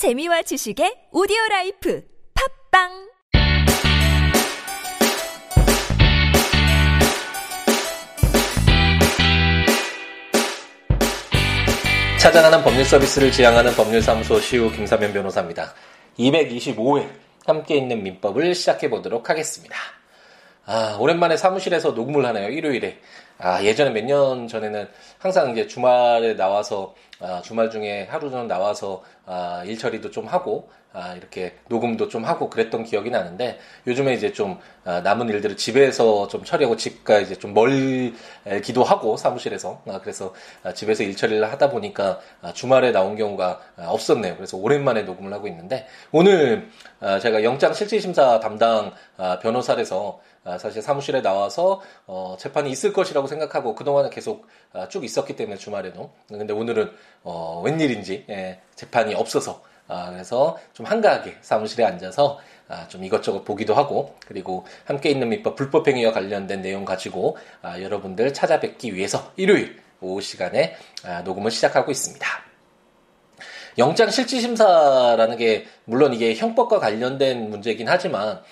재미와 지식의 오디오 라이프 팟빵 찾아가는 법률 서비스를 지향하는 법률사무소 시우 김삼연 변호사입니다. 225회 함께 읽는 민법을 시작해 보도록 하겠습니다. 아, 오랜만에 사무실에서 녹음을 하네요. 일요일에. 아, 예전에 몇 년 전에는 항상 이제 주말에 나와서 아, 주말 중에 하루 전 나와서 아, 일 처리도 좀 하고 아, 이렇게 녹음도 좀 하고 그랬던 기억이 나는데 요즘에 이제 좀 아, 남은 일들을 집에서 좀 처리하고 집과 이제 좀 멀기도 하고 사무실에서 아, 그래서 아, 집에서 일 처리를 하다 보니까 아, 주말에 나온 경우가 아, 없었네요. 그래서 오랜만에 녹음을 하고 있는데 오늘 아, 제가 영장 실질 심사 담당 아, 변호사라서 아, 사실 사무실에 나와서 어, 재판이 있을 것이라고 생각하고 그동안은 계속 아, 쭉 있었기 때문에 주말에도 근데 오늘은 어, 웬일인지 예, 재판이 없어서 아, 그래서 좀 한가하게 사무실에 앉아서 아, 좀 이것저것 보기도 하고 그리고 함께 있는 민법 불법행위와 관련된 내용 가지고 아, 여러분들 찾아뵙기 위해서 일요일 오후 시간에 아, 녹음을 시작하고 있습니다. 영장 실질 심사라는 게 물론 이게 형법과 관련된 문제이긴 하지만 아,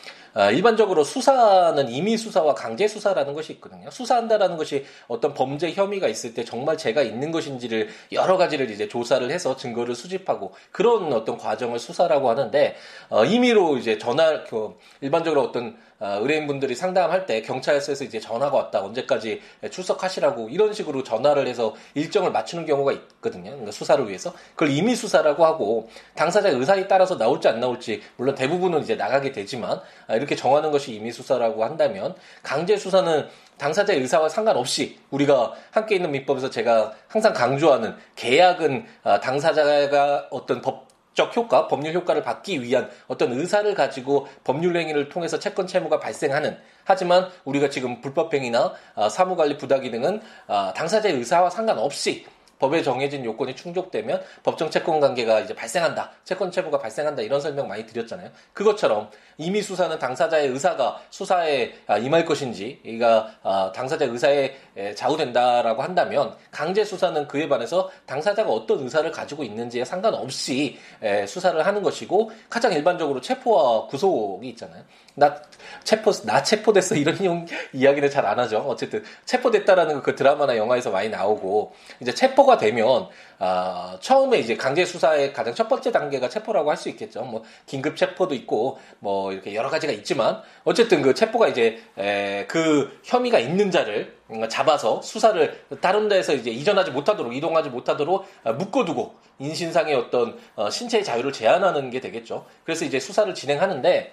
일반적으로 수사는 임의 수사와 강제 수사라는 것이 있거든요. 수사한다라는 것이 어떤 범죄 혐의가 있을 때 정말 죄가 있는 것인지를 여러 가지를 이제 조사를 해서 증거를 수집하고 그런 어떤 과정을 수사라고 하는데 어, 임의로 이제 전화 그 일반적으로 어떤 어, 의뢰인분들이 상담할 때 경찰서에서 이제 전화가 왔다 언제까지 출석하시라고 이런 식으로 전화를 해서 일정을 맞추는 경우가 있거든요. 그러니까 수사를 위해서 그걸 임의 수사라고 하고 당사자 의사에 따라서 나올지 안 나올지 물론 대부분은 이제 나가게 되지만 아, 이렇게 정하는 것이 임의 수사라고 한다면 강제 수사는 당사자의 의사와 상관없이 우리가 함께 있는 민법에서 제가 항상 강조하는 계약은 아, 당사자가 어떤 법 적 효과, 법률 효과를 받기 위한 어떤 의사를 가지고 법률 행위를 통해서 채권 채무가 발생하는 하지만 우리가 지금 불법행위나 아, 사무관리 부당기 등은 아, 당사자의 의사와 상관없이 법에 정해진 요건이 충족되면 법정 채권 관계가 이제 발생한다. 채권 채무가 발생한다. 이런 설명 많이 드렸잖아요. 그것처럼 이미 수사는 당사자의 의사가 수사에 아, 임할 것인지, 이가 아, 당사자 의사에 좌우된다라고 한다면 강제 수사는 그에 반해서 당사자가 어떤 의사를 가지고 있는지에 상관없이 수사를 하는 것이고 가장 일반적으로 체포와 구속이 있잖아요. 나 체포 나 체포됐어 이런 이야기는 잘 안 하죠. 어쨌든 체포됐다라는 그 드라마나 영화에서 많이 나오고 이제 체포 가 되면 아, 처음에 이제 강제 수사의 가장 첫 번째 단계가 체포라고 할 수 있겠죠. 뭐 긴급 체포도 있고 뭐 이렇게 여러 가지가 있지만 어쨌든 그 체포가 이제 에, 그 혐의가 있는 자를 잡아서 수사를 다른 데서 이제 이전하지 못하도록 이동하지 못하도록 묶어두고 인신상의 어떤 어, 신체의 자유를 제한하는 게 되겠죠. 그래서 이제 수사를 진행하는데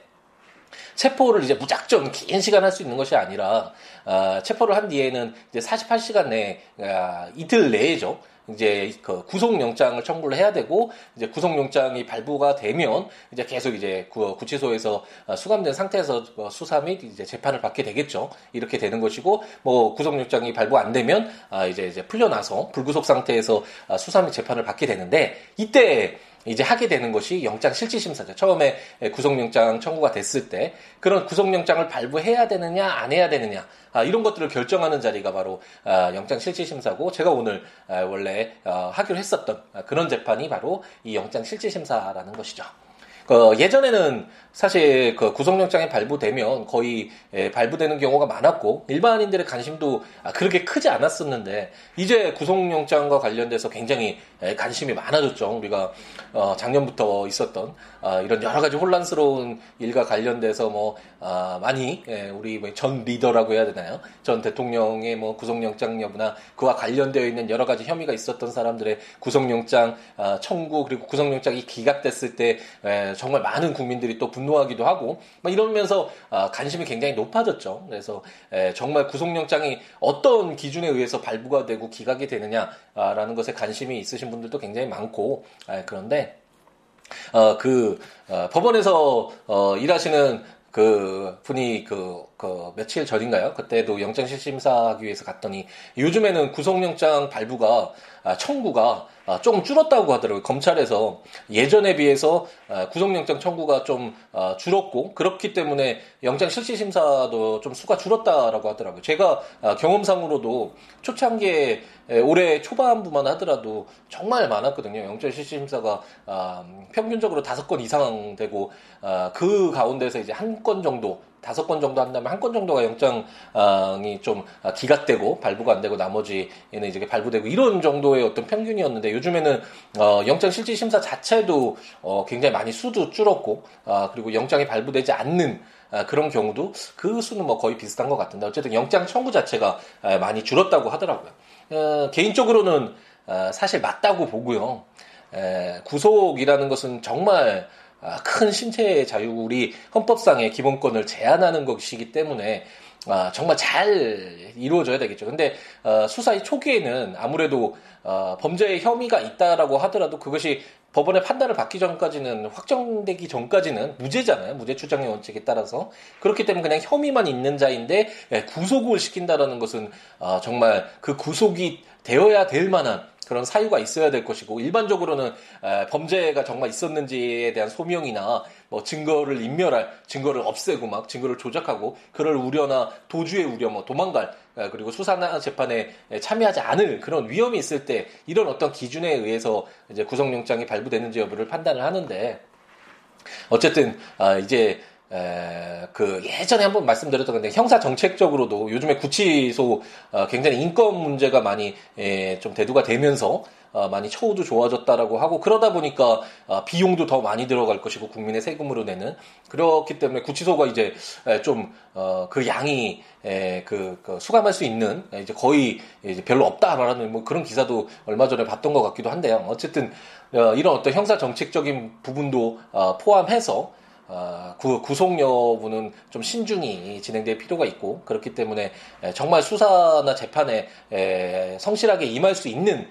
체포를 이제 무작정 긴 시간 할 수 있는 것이 아니라 어, 체포를 한 뒤에는 이제 48시간 내 어, 이틀 내에죠. 이제 그 구속영장을 청구를 해야 되고 이제 구속영장이 발부가 되면 이제 계속 이제 구, 구치소에서 수감된 상태에서 수사 및 이제 재판을 받게 되겠죠. 이렇게 되는 것이고 뭐 구속영장이 발부 안 되면 아 이제 이제 풀려나서 불구속 상태에서 수사 및 재판을 받게 되는데 이때 이제 하게 되는 것이 영장 실질 심사죠. 처음에 구속영장 청구가 됐을 때 그런 구속영장을 발부해야 되느냐 안 해야 되느냐 아, 이런 것들을 결정하는 자리가 바로 아, 영장 실질 심사고 제가 오늘 아, 원래 어, 하기로 했었던 그런 재판이 바로 이 영장 실질 심사라는 것이죠. 그 예전에는 사실 그 구속영장이 발부되면 거의 예, 발부되는 경우가 많았고 일반인들의 관심도 아, 그렇게 크지 않았었는데 이제 구속영장과 관련돼서 굉장히 예, 관심이 많아졌죠. 우리가 어, 작년부터 있었던 아, 이런 여러 가지 혼란스러운 일과 관련돼서 뭐 아, 많이 예, 우리 뭐전 리더라고 해야 되나요? 전 대통령의 뭐 구속영장 여부나 그와 관련되어 있는 여러 가지 혐의가 있었던 사람들의 구속영장 청구 그리고 구속영장이 기각됐을 때 정말 많은 국민들이 또 분 노하기도 하고 막 이러면서 관심이 굉장히 높아졌죠. 그래서 정말 구속영장이 어떤 기준에 의해서 발부가 되고 기각이 되느냐라는 것에 관심이 있으신 분들도 굉장히 많고 그런데 어, 그, 어, 법원에서, 어, 일하시는 그 분이 그, 그 며칠 전인가요? 그때도 영장실 심사하기 위해서 갔더니 요즘에는 구속영장 발부가 아, 청구가 아, 조금 줄었다고 하더라고요. 검찰에서 예전에 비해서 아, 구속영장 청구가 좀 줄었고 그렇기 때문에 영장 실시 심사도 좀 수가 줄었다라고 하더라고요. 제가 경험상으로도 초창기에 올해 초반부만 하더라도 정말 많았거든요. 영장 실시 심사가 평균적으로 다섯 건 이상 되고 그 가운데서 이제 한 건 정도 다섯 건 정도 한다면 한 건 정도가 영장이 좀 기각되고 발부가 안 되고 나머지는 이제 발부되고 이런 정도의 어떤 평균이었는데 요즘에는 어, 영장 실질 심사 자체도 어, 굉장히 많이 수도 줄었고 아, 그리고 영장이 발부되지 않는 아, 그런 경우도 그 수는 뭐 거의 비슷한 것 같은데 어쨌든 영장 청구 자체가 아, 많이 줄었다고 하더라고요. 어, 개인적으로는 아, 사실 맞다고 보고요. 에, 구속이라는 것은 정말 아, 큰 신체의 자유, 우리 헌법상의 기본권을 제한하는 것이기 때문에 아, 정말 잘 이루어져야 되겠죠. 근데 어, 수사의 초기에는 아무래도 어, 범죄의 혐의가 있다라고 하더라도 그것이 법원의 판단을 받기 전까지는 확정되기 전까지는 무죄잖아요. 무죄 추정의 원칙에 따라서 그렇기 때문에 그냥 혐의만 있는 자인데 예, 구속을 시킨다라는 것은 어, 정말 그 구속이 되어야 될 만한 그런 사유가 있어야 될 것이고 일반적으로는 범죄가 정말 있었는지에 대한 소명이나 뭐 증거를 인멸할 증거를 없애고 막 증거를 조작하고 그럴 우려나 도주의 우려 뭐 도망갈 그리고 수사나 재판에 참여하지 않을 그런 위험이 있을 때 이런 어떤 기준에 의해서 이제 구속영장이 발부되는지 여부를 판단을 하는데 어쨌든 아 이제 에, 그 예전에 한번 말씀드렸던 건데 형사 정책적으로도 요즘에 구치소 어, 굉장히 인권 문제가 많이 에, 좀 대두가 되면서 어, 많이 처우도 좋아졌다라고 하고 그러다 보니까 어, 비용도 더 많이 들어갈 것이고 국민의 세금으로 내는 그렇기 때문에 구치소가 이제 좀그 어, 양이 에, 그, 그, 수감할 수 있는 이제 거의 이제 별로 없다라는 뭐 그런 기사도 얼마 전에 봤던 것 같기도 한데요. 어쨌든 어, 이런 어떤 형사 정책적인 부분도 어, 포함해서 어, 구, 구속 여부는 좀 신중히 진행될 필요가 있고 그렇기 때문에 정말 수사나 재판에 성실하게 임할 수 있는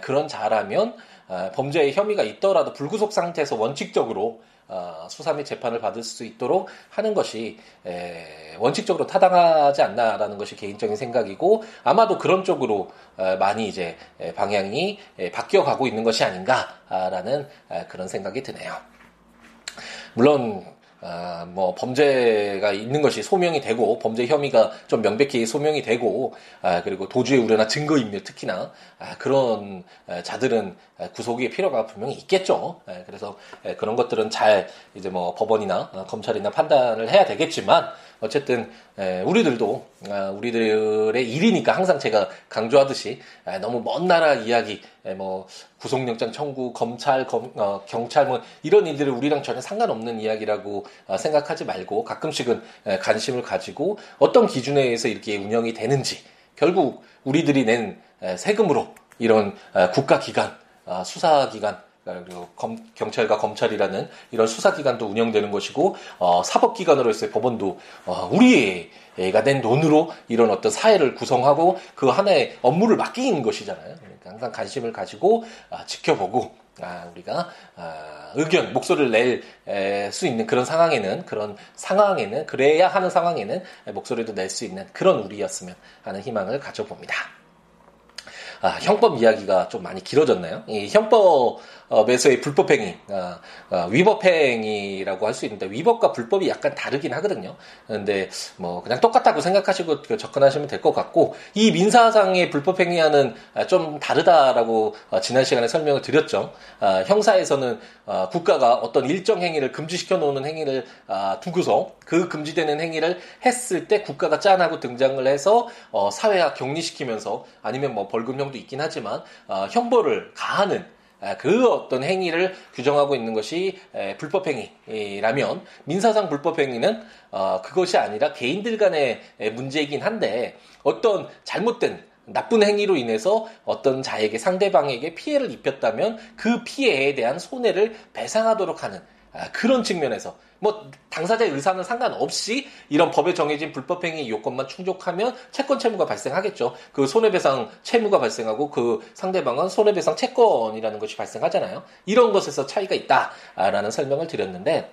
그런 자라면 어, 범죄의 혐의가 있더라도 불구속 상태에서 원칙적으로 어, 수사 및 재판을 받을 수 있도록 하는 것이 원칙적으로 타당하지 않나라는 것이 개인적인 생각이고 아마도 그런 쪽으로 많이 이제 방향이 바뀌어 가고 있는 것이 아닌가라는 그런 생각이 드네요. 물론 아, 뭐 범죄가 있는 것이 소명이 되고 범죄 혐의가 좀 명백히 소명이 되고 아, 그리고 도주의 우려나 증거 인멸 특히나 아, 그런 아, 자들은 구속의 필요가 분명히 있겠죠. 아, 그래서 그런 것들은 잘 이제 뭐 법원이나 어, 검찰이나 판단을 해야 되겠지만 어쨌든 우리들도 아, 우리들의 일이니까 항상 제가 강조하듯이 너무 먼 나라 이야기 뭐 구속영장 청구 검찰 검, 어, 경찰 뭐 이런 일들을 우리랑 전혀 상관없는 이야기라고 어, 생각하지 말고 가끔씩은 관심을 가지고 어떤 기준에 의해서 이렇게 운영이 되는지 결국 우리들이 낸 세금으로 이런 국가기관 아, 수사기관 그리고 검, 경찰과 검찰이라는 이런 수사기관도 운영되는 것이고 어, 사법기관으로서의 법원도 어, 우리가 낸 돈으로 이런 어떤 사회를 구성하고 그 하나의 업무를 맡기는 것이잖아요. 그러니까 항상 관심을 가지고 아, 지켜보고 아, 우리가 아, 의견 목소리를 낼 수 있는 그런 상황에는 그런 상황에는 그래야 하는 상황에는 목소리도 낼 수 있는 그런 우리였으면 하는 희망을 가져봅니다. 아, 형법 이야기가 좀 많이 길어졌나요? 이 형법 에서의 불법행위, 아, 아, 위법행위라고 할 수 있는데 위법과 불법이 약간 다르긴 하거든요. 근데 뭐 그냥 똑같다고 생각하시고 접근하시면 될 것 같고 이 민사상의 불법행위와는 좀 다르다라고 어, 지난 시간에 설명을 드렸죠. 아, 형사에서는 어, 국가가 어떤 일정 행위를 금지시켜 놓는 행위를 아, 두고서 그 금지되는 행위를 했을 때 국가가 짠하고 등장을 해서 어, 사회화 격리시키면서 아니면 뭐 벌금형도 있긴 하지만 어, 형벌을 가하는 그 어떤 행위를 규정하고 있는 것이 불법행위라면 민사상 불법행위는 어, 그것이 아니라 개인들 간의 문제이긴 한데 어떤 잘못된 나쁜 행위로 인해서 어떤 자에게 상대방에게 피해를 입혔다면 그 피해에 대한 손해를 배상하도록 하는 아, 그런 측면에서 뭐 당사자의 의사는 상관없이 이런 법에 정해진 불법행위 요건만 충족하면 채권 채무가 발생하겠죠. 그 손해배상 채무가 발생하고 그 상대방은 손해배상 채권이라는 것이 발생하잖아요. 이런 것에서 차이가 있다라는 설명을 드렸는데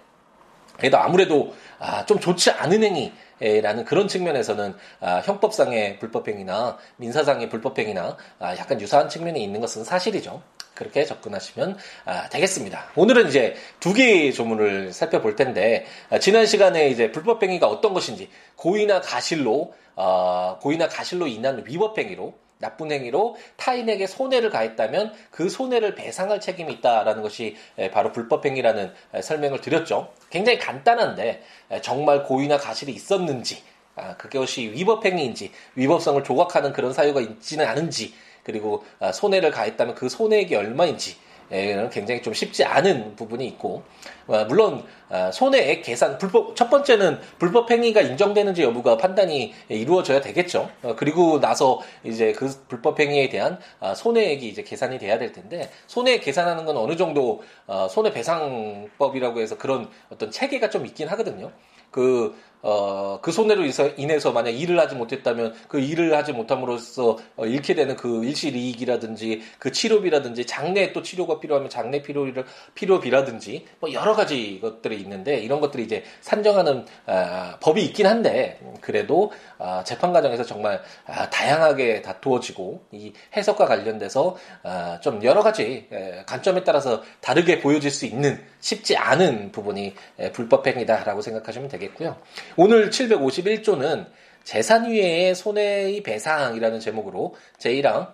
그래도 아무래도 아, 좀 좋지 않은 행위 라는 그런 측면에서는 아, 형법상의 불법행위나 민사상의 불법행위나 아, 약간 유사한 측면이 있는 것은 사실이죠. 그렇게 접근하시면 아, 되겠습니다. 오늘은 이제 두 개의 조문을 살펴볼 텐데 아, 지난 시간에 이제 불법행위가 어떤 것인지 고의나 가실로 어, 고의나 가실로 인한 위법행위로 나쁜 행위로 타인에게 손해를 가했다면 그 손해를 배상할 책임이 있다라는 것이 바로 불법행위라는 설명을 드렸죠. 굉장히 간단한데 정말 고의나 가실이 있었는지 아, 그것이 위법행위인지 위법성을 조각하는 그런 사유가 있지는 않은지 그리고 아, 손해를 가했다면 그 손해액이 얼마인지 는 굉장히 좀 쉽지 않은 부분이 있고 어, 물론 아, 손해액 계산 불법 첫 번째는 불법 행위가 인정되는지 여부가 판단이 이루어져야 되겠죠. 어, 그리고 나서 이제 그 불법 행위에 대한 아, 손해액이 이제 계산이 돼야 될 텐데 손해 계산하는 건 어느 정도 어, 손해배상법이라고 해서 그런 어떤 체계가 좀 있긴 하거든요. 그, 어, 그 손해로 인해서 만약 일을 하지 못했다면 그 일을 하지 못함으로써 어, 잃게 되는 그 일시이익이라든지 그 치료비라든지 장래 또 치료가 필요하면 장래 필요를, 필요비라든지 뭐 여러 가지 것들이 있는데 이런 것들이 이제 산정하는 아, 법이 있긴 한데 그래도 아, 재판 과정에서 정말 아, 다양하게 다투어지고 이 해석과 관련돼서 아, 좀 여러 가지 에, 관점에 따라서 다르게 보여질 수 있는 쉽지 않은 부분이 에, 불법 행위다라고 생각하시면. 되겠고요. 오늘 751조는 재산위해의 손해의 배상이라는 제목으로 제1항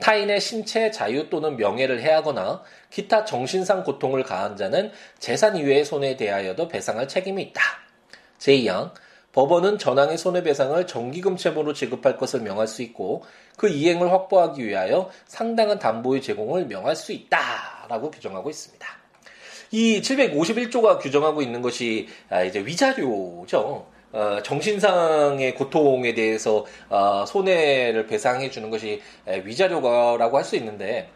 타인의 신체 자유 또는 명예를 해하거나 기타 정신상 고통을 가한 자는 재산 이외의 손해에 대하여도 배상할 책임이 있다. 제2항 법원은 전항의 손해배상을 정기금 채무로 지급할 것을 명할 수 있고 그 이행을 확보하기 위하여 상당한 담보의 제공을 명할 수 있다라고 규정하고 있습니다. 이 751조가 규정하고 있는 것이 아, 이제 위자료죠. 어, 정신상의 고통에 대해서 어, 손해를 배상해 주는 것이 위자료라고 할 수 있는데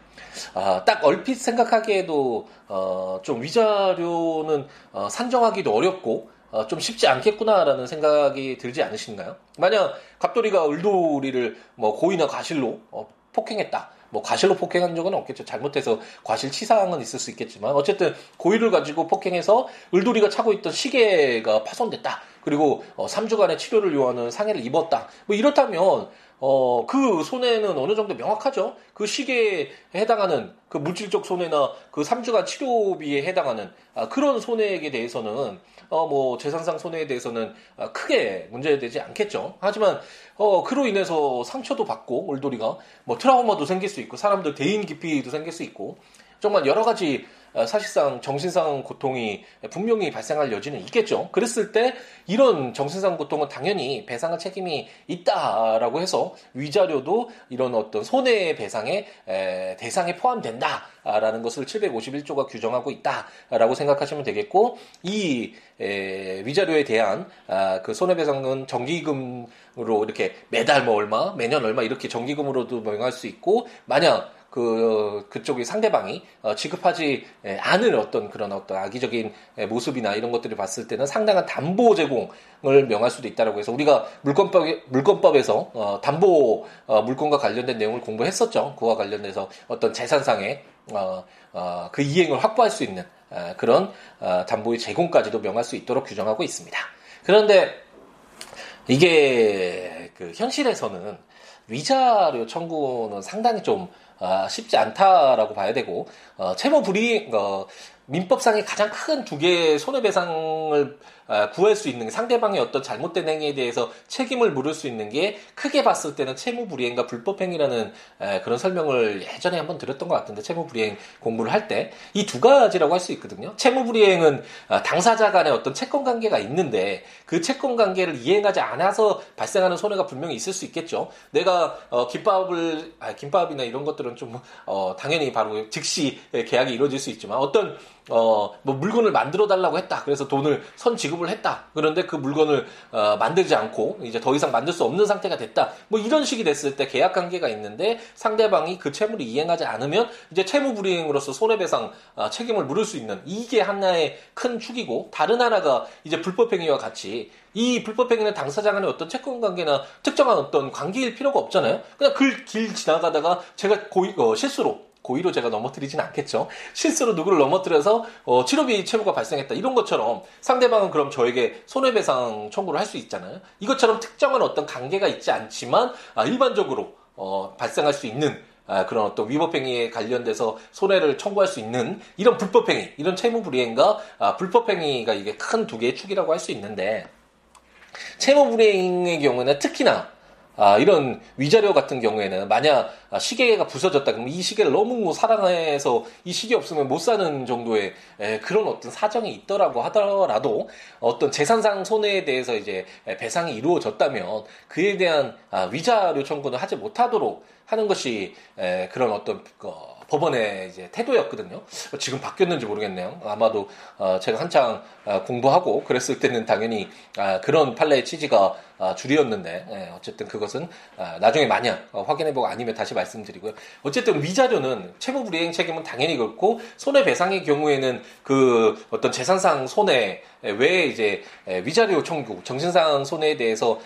아, 딱 얼핏 생각하기에도 어, 좀 위자료는 어, 산정하기도 어렵고 어, 좀 쉽지 않겠구나라는 생각이 들지 않으신가요? 만약 갑돌이가 을돌이를 뭐 고의나 과실로 어, 폭행했다. 뭐 과실로 폭행한 적은 없겠죠. 잘못해서 과실 치사항은 있을 수 있겠지만 어쨌든 고의를 가지고 폭행해서 을돌이가 차고 있던 시계가 파손됐다. 그리고 어, 3주간의 치료를 요하는 상해를 입었다. 뭐 이렇다면 어, 그 손해는 어느 정도 명확하죠. 그 시계에 해당하는 그 물질적 손해나 그 3주간 치료비에 해당하는 아, 그런 손해에 대해서는 어, 뭐 재산상 손해에 대해서는 아, 크게 문제되지 않겠죠. 하지만 어, 그로 인해서 상처도 받고 올돌이가 뭐 트라우마도 생길 수 있고 사람들 대인 기피도 생길 수 있고 정말 여러 가지 어, 사실상 정신상 고통이 분명히 발생할 여지는 있겠죠. 그랬을 때 이런 정신상 고통은 당연히 배상할 책임이 있다라고 해서 위자료도 이런 어떤 손해 배상의 대상에 포함된다라는 것을 751조가 규정하고 있다라고 생각하시면 되겠고 이 위자료에 대한 아, 그 손해배상은 정기금으로 이렇게 매달 뭐 얼마, 매년 얼마 이렇게 정기금으로도 명할 수 있고 만약 그 그쪽이 상대방이 어, 지급하지 않을 어떤 그런 어떤 악의적인 모습이나 이런 것들을 봤을 때는 상당한 담보 제공을 명할 수도 있다라고 해서 우리가 물권법 물권법에서 어, 담보 어, 물건과 관련된 내용을 공부했었죠. 그와 관련돼서 어떤 재산상의 그 이행을 확보할 수 있는 어, 그런 어, 담보의 제공까지도 명할 수 있도록 규정하고 있습니다. 그런데 이게 그 현실에서는 위자료 청구는 상당히 좀 아, 쉽지 않다라고 봐야 되고 어, 채무 불이행 어, 민법상의 가장 큰 두 개의 손해배상을 아, 구할 수 있는 상대방의 어떤 잘못된 행위에 대해서 책임을 물을 수 있는 게 크게 봤을 때는 채무불이행과 불법행위라는 그런 설명을 예전에 한번 드렸던 것 같은데 채무불이행 공부를 할 때 이 두 가지라고 할 수 있거든요. 채무불이행은 아, 당사자 간의 어떤 채권 관계가 있는데 그 채권 관계를 이행하지 않아서 발생하는 손해가 분명히 있을 수 있겠죠. 내가 어, 김밥을 아, 김밥이나 이런 것들 은 좀 어, 당연히 바로 즉시 계약이 이루어질 수 있지만 어떤 어, 뭐 물건을 만들어 달라고 했다. 그래서 돈을 선 지급을 했다. 그런데 그 물건을 어, 만들지 않고 이제 더 이상 만들 수 없는 상태가 됐다. 뭐 이런 식이 됐을 때 계약 관계가 있는데 상대방이 그 채무를 이행하지 않으면 이제 채무 불이행으로서 손해배상 어, 책임을 물을 수 있는 이게 하나의 큰 축이고 다른 하나가 이제 불법 행위와 같이 이 불법 행위는 당사자 간의 어떤 채권 관계나 특정한 어떤 관계일 필요가 없잖아요. 그냥 그 길 지나가다가 제가 고의, 어, 실수로 고의로 제가 넘어뜨리진 않겠죠. 실수로 누구를 넘어뜨려서 어, 치료비 채무가 발생했다 이런 것처럼 상대방은 그럼 저에게 손해배상 청구를 할 수 있잖아요. 이것처럼 특정한 어떤 관계가 있지 않지만 아, 일반적으로 어, 발생할 수 있는 아, 그런 어떤 위법행위에 관련돼서 손해를 청구할 수 있는 이런 불법행위, 이런 채무불이행과 아, 불법행위가 이게 큰 두 개의 축이라고 할 수 있는데 채무 불이행의 경우는 특히나 아, 이런 위자료 같은 경우에는 만약 시계가 부서졌다 그러면 이 시계를 너무 사랑해서 이 시계 없으면 못 사는 정도의 에, 그런 어떤 사정이 있더라고 하더라도 어떤 재산상 손해에 대해서 이제 배상이 이루어졌다면 그에 대한 아, 위자료 청구는 하지 못하도록 하는 것이 에, 그런 어떤 그, 법원의 이제 태도였거든요. 지금 바뀌었는지 모르겠네요. 아마도 어, 제가 한창 어, 공부하고 그랬을 때는 당연히 아, 그런 판례의 취지가 아, 줄이었는데 예, 어쨌든 그것은 아, 나중에 만약 어, 확인해보고 아니면 다시 말씀드리고요. 어쨌든 위자료는 채무 불이행 책임은 당연히 그렇고 손해배상의 경우에는 그 어떤 재산상 손해 외에 이제 위자료 청구, 정신상 손해에 대해서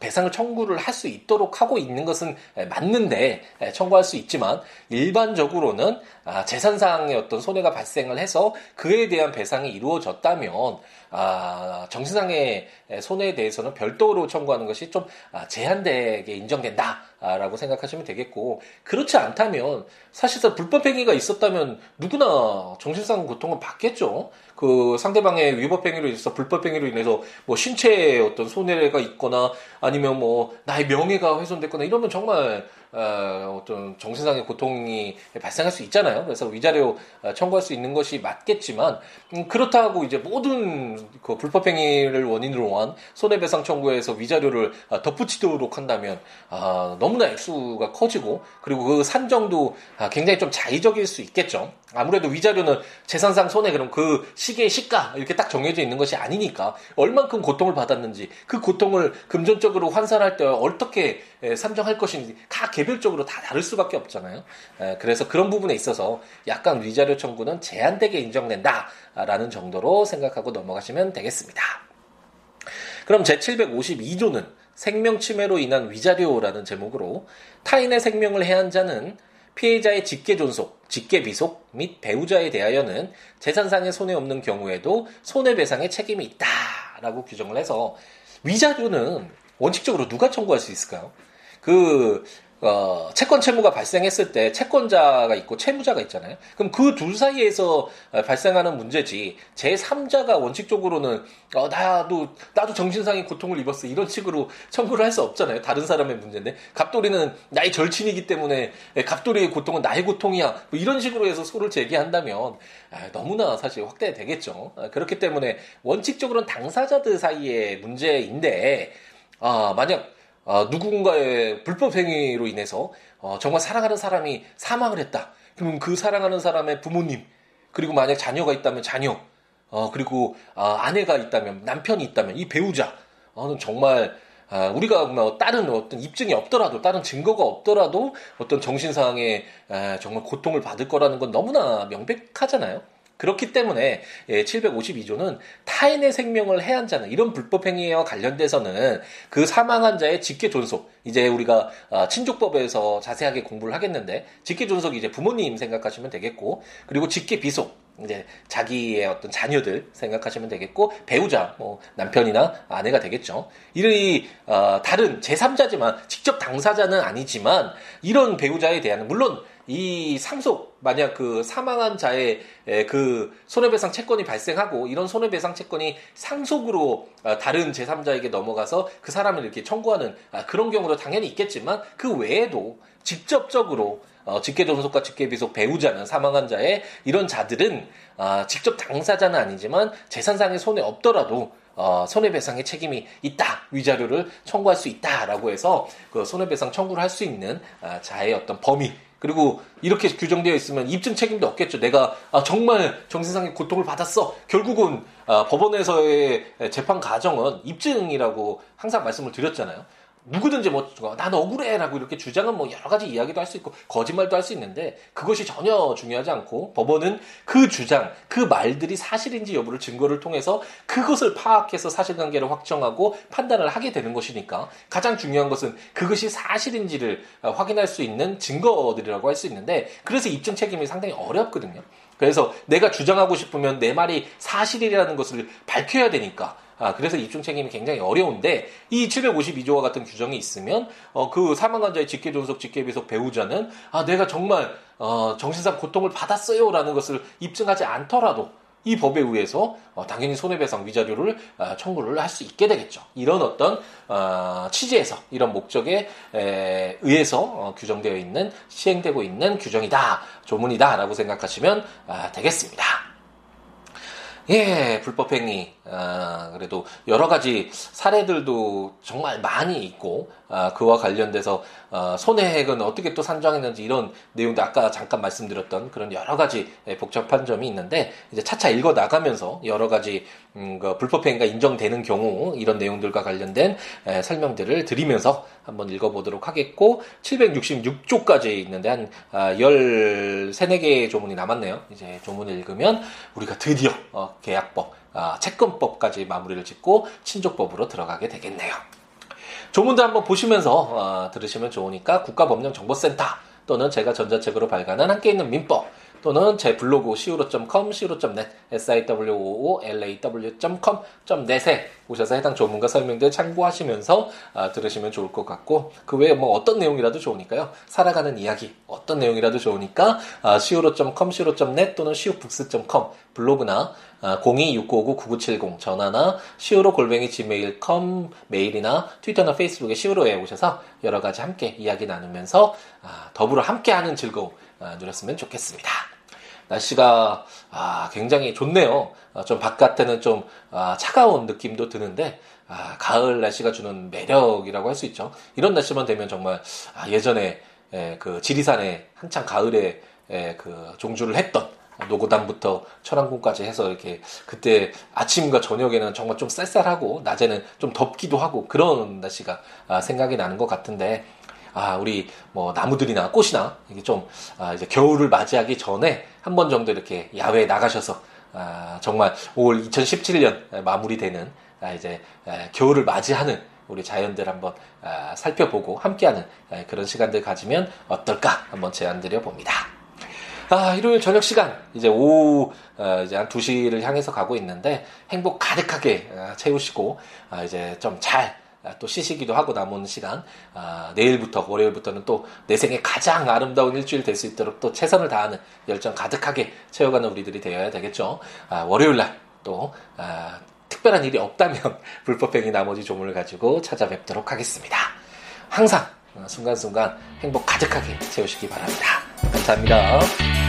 배상을 청구를 할 수 있도록 하고 있는 것은 맞는데 청구할 수 있지만 일반적으로는 재산상의 어떤 손해가 발생을 해서 그에 대한 배상이 이루어졌다면 아, 정신상의 손해에 대해서는 별도로 청구하는 것이 좀 아, 제한되게 인정된다라고 생각하시면 되겠고 그렇지 않다면 사실상 불법 행위가 있었다면 누구나 정신상 고통을 받겠죠. 그 상대방의 위법 행위로 인해서 불법 행위로 인해서 뭐 신체에 어떤 손해가 있거나 아니면 뭐 나의 명예가 훼손됐거나 이러면 정말 어, 어떤 정신상의 고통이 발생할 수 있잖아요. 그래서 위자료 어, 청구할 수 있는 것이 맞겠지만 음, 그렇다고 이제 모든 그 불법행위를 원인으로 한 손해배상 청구에서 위자료를 어, 덧붙이도록 한다면 아, 너무나 액수가 커지고 그리고 그 산정도 아, 굉장히 좀 자의적일 수 있겠죠. 아무래도 위자료는 재산상 손해 그럼 그 시계의 시가 이렇게 딱 정해져 있는 것이 아니니까 얼만큼 고통을 받았는지 그 고통을 금전적으로 환산할 때 어떻게 산정할 것인지 각개 별적으로 다 다를 수밖에 없잖아요. 그래서 그런 부분에 있어서 약간 위자료 청구는 제한되게 인정된다라는 정도로 생각하고 넘어가시면 되겠습니다. 그럼 제752조는 생명침해로 인한 위자료라는 제목으로 타인의 생명을 해한 자는 피해자의 직계 존속, 직계 비속 및 배우자에 대하여는 재산상의 손해 없는 경우에도 손해배상의 책임이 있다라고 규정을 해서 위자료는 원칙적으로 누가 청구할 수 있을까요? 그 어, 채권 채무가 발생했을 때 채권자가 있고 채무자가 있잖아요. 그럼 그 둘 사이에서 어, 발생하는 문제지 제3자가 원칙적으로는 어, 나도 나도 정신상의 고통을 입었어 이런 식으로 청구를 할 수 없잖아요. 다른 사람의 문제인데 갑돌이는 나의 절친이기 때문에 예, 갑돌이의 고통은 나의 고통이야 뭐 이런 식으로 해서 소를 제기한다면 아, 너무나 사실 확대되겠죠. 아, 그렇기 때문에 원칙적으로는 당사자들 사이의 문제인데 아, 만약 어, 누군가의 불법 행위로 인해서 어, 정말 사랑하는 사람이 사망을 했다. 그러면 그 사랑하는 사람의 부모님 그리고 만약 자녀가 있다면 자녀 어, 그리고 아, 아내가 있다면 남편이 있다면 이 배우자 어, 정말 아, 우리가 뭐 다른 어떤 입증이 없더라도 다른 증거가 없더라도 어떤 정신상의 에, 정말 고통을 받을 거라는 건 너무나 명백하잖아요. 그렇기 때문에 752조는 예, 타인의 생명을 해한 자는 이런 불법 행위와 관련돼서는 그 사망한 자의 직계 존속 이제 우리가 아, 친족법에서 자세하게 공부를 하겠는데 직계 존속이 이제 부모님 생각하시면 되겠고 그리고 직계 비속 이제 자기의 어떤 자녀들 생각하시면 되겠고 배우자 뭐 남편이나 아내가 되겠죠. 이런 어, 다른 제3자지만 직접 당사자는 아니지만 이런 배우자에 대한 물론 이 상속 만약 그 사망한 자의 그 손해배상 채권이 발생하고 이런 손해배상 채권이 상속으로 어, 다른 제3자에게 넘어가서 그 사람을 이렇게 청구하는 아, 그런 경우도 당연히 있겠지만 그 외에도 직접적으로 어, 직계존속과 직계비속 배우자는 사망한 자의 이런 자들은 어, 직접 당사자는 아니지만 재산상의 손해 없더라도 어, 손해배상의 책임이 있다. 위자료를 청구할 수 있다라고 해서 그 손해배상 청구를 할 수 있는 아, 자의 어떤 범위 그리고 이렇게 규정되어 있으면 입증 책임도 없겠죠. 내가 아, 정말 정신상의 고통을 받았어. 결국은 아, 법원에서의 재판 과정은 입증이라고 항상 말씀을 드렸잖아요. 누구든지 뭐, 난 억울해라고 이렇게 주장은 뭐 여러 가지 이야기도 할 수 있고, 거짓말도 할 수 있는데, 그것이 전혀 중요하지 않고, 법원은 그 주장, 그 말들이 사실인지 여부를 증거를 통해서 그것을 파악해서 사실관계를 확정하고 판단을 하게 되는 것이니까, 가장 중요한 것은 그것이 사실인지를 어, 확인할 수 있는 증거들이라고 할 수 있는데, 그래서 입증 책임이 상당히 어렵거든요. 그래서 내가 주장하고 싶으면 내 말이 사실이라는 것을 밝혀야 되니까, 아, 그래서 입증 책임이 굉장히 어려운데 이 752조와 같은 규정이 있으면 어, 그 사망 환자의 직계 존속, 직계 비속 배우자는 아, 내가 정말 어, 정신상 고통을 받았어요라는 것을 입증하지 않더라도 이 법에 의해서 어, 당연히 손해배상 위자료를 어, 청구를 할 수 있게 되겠죠. 이런 어떤 어, 취지에서 이런 목적에 에, 의해서 어, 규정되어 있는 시행되고 있는 규정이다, 조문이다라고 생각하시면 아, 되겠습니다. 예, 불법행위. 아, 그래도 여러 가지 사례들도 정말 많이 있고, 아, 그와 관련돼서 어, 손해액은 어떻게 또 산정했는지 이런 내용도 아까 잠깐 말씀드렸던 그런 여러 가지 예, 복잡한 점이 있는데, 이제 차차 읽어 나가면서 여러 가지 음, 그 불법 행위가 인정되는 경우 이런 내용들과 관련된 에, 설명들을 드리면서 한번 읽어보도록 하겠고, 766조까지 있는데 한 아, 13, 4개의 조문이 남았네요. 이제 조문을 읽으면 우리가 드디어 어, 계약법, 아, 채권법까지 마무리를 짓고 친족법으로 들어가게 되겠네요. 조문도 한번 보시면서 어, 들으시면 좋으니까 국가법령정보센터 또는 제가 전자책으로 발간한 함께 있는 민법 또는 제 블로그 siwo.com, siwo.net, siwoolaw.com.net에 오셔서 해당 조문과 설명들 참고하시면서 아, 들으시면 좋을 것 같고 그 외에 뭐 어떤 내용이라도 좋으니까요. 살아가는 이야기 어떤 내용이라도 좋으니까 아, siwo.com, siwo.net 또는 siwobooks.com 블로그나 아, 026959-9970 전화나 siwo 골뱅이 gmail.com 메일이나 트위터나 페이스북에 siwo에 오셔서 여러 가지 함께 이야기 나누면서 아, 더불어 함께하는 즐거움 아, 누렸으면 좋겠습니다. 날씨가 아, 굉장히 좋네요. 아, 좀 바깥에는 좀 아, 차가운 느낌도 드는데 아, 가을 날씨가 주는 매력이라고 할 수 있죠. 이런 날씨만 되면 정말 아, 예전에 에, 그 지리산에 한창 가을에 에, 그 종주를 했던 노고단부터 천왕궁까지 해서 이렇게 그때 아침과 저녁에는 정말 좀 쌀쌀하고 낮에는 좀 덥기도 하고 그런 날씨가 아, 생각이 나는 것 같은데 아, 우리 뭐 나무들이나 꽃이나 이게 좀 아, 이제 겨울을 맞이하기 전에 한 번 정도 이렇게 야외에 나가셔서 아, 정말 올 2017년 마무리되는 아, 이제 에, 겨울을 맞이하는 우리 자연들 한번 아, 살펴보고 함께하는 에, 그런 시간들 가지면 어떨까 한번 제안드려 봅니다. 아, 일요일 저녁 시간, 이제 오후, 어, 이제 한 2시를 향해서 가고 있는데, 행복 가득하게 어, 채우시고, 아, 이제 좀 잘, 아, 또 쉬시기도 하고 남은 시간, 아, 내일부터, 월요일부터는 또 내 생에 가장 아름다운 일주일 될 수 있도록 또 최선을 다하는 열정 가득하게 채워가는 우리들이 되어야 되겠죠. 아, 월요일날 또, 아, 특별한 일이 없다면 불법행위 나머지 조문을 가지고 찾아뵙도록 하겠습니다. 항상 어, 순간순간 행복 가득하게 채우시기 바랍니다. 감사합니다.